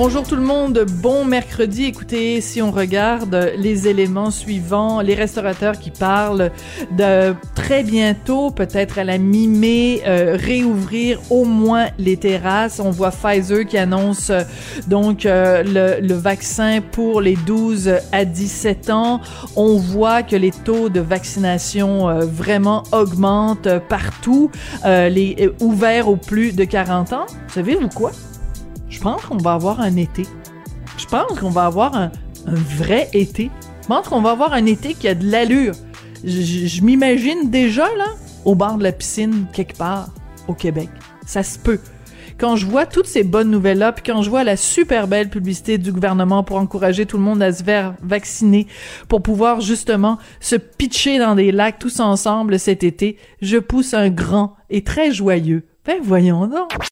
Bonjour tout le monde, bon mercredi. Écoutez, si on regarde les éléments suivants, les restaurateurs qui parlent de très bientôt, peut-être à la mi-mai, euh, réouvrir au moins les terrasses. On voit Pfizer qui annonce euh, donc euh, le, vaccin pour les 12 à 17 ans. On voit que les taux de vaccination vraiment augmentent partout, les ouverts aux plus de 40 ans. Savez-vous quoi? Je pense qu'on va avoir un été. Je pense qu'on va avoir un, vrai été. Je pense qu'on va avoir un été qui a de l'allure. Je, m'imagine déjà, là, au bord de la piscine, quelque part, au Québec. Ça se peut. Quand je vois toutes ces bonnes nouvelles-là, puis quand je vois la super belle publicité du gouvernement pour encourager tout le monde à se faire vacciner, pour pouvoir justement se pitcher dans des lacs tous ensemble cet été, je pousse un grand et très joyeux. Ben voyons donc.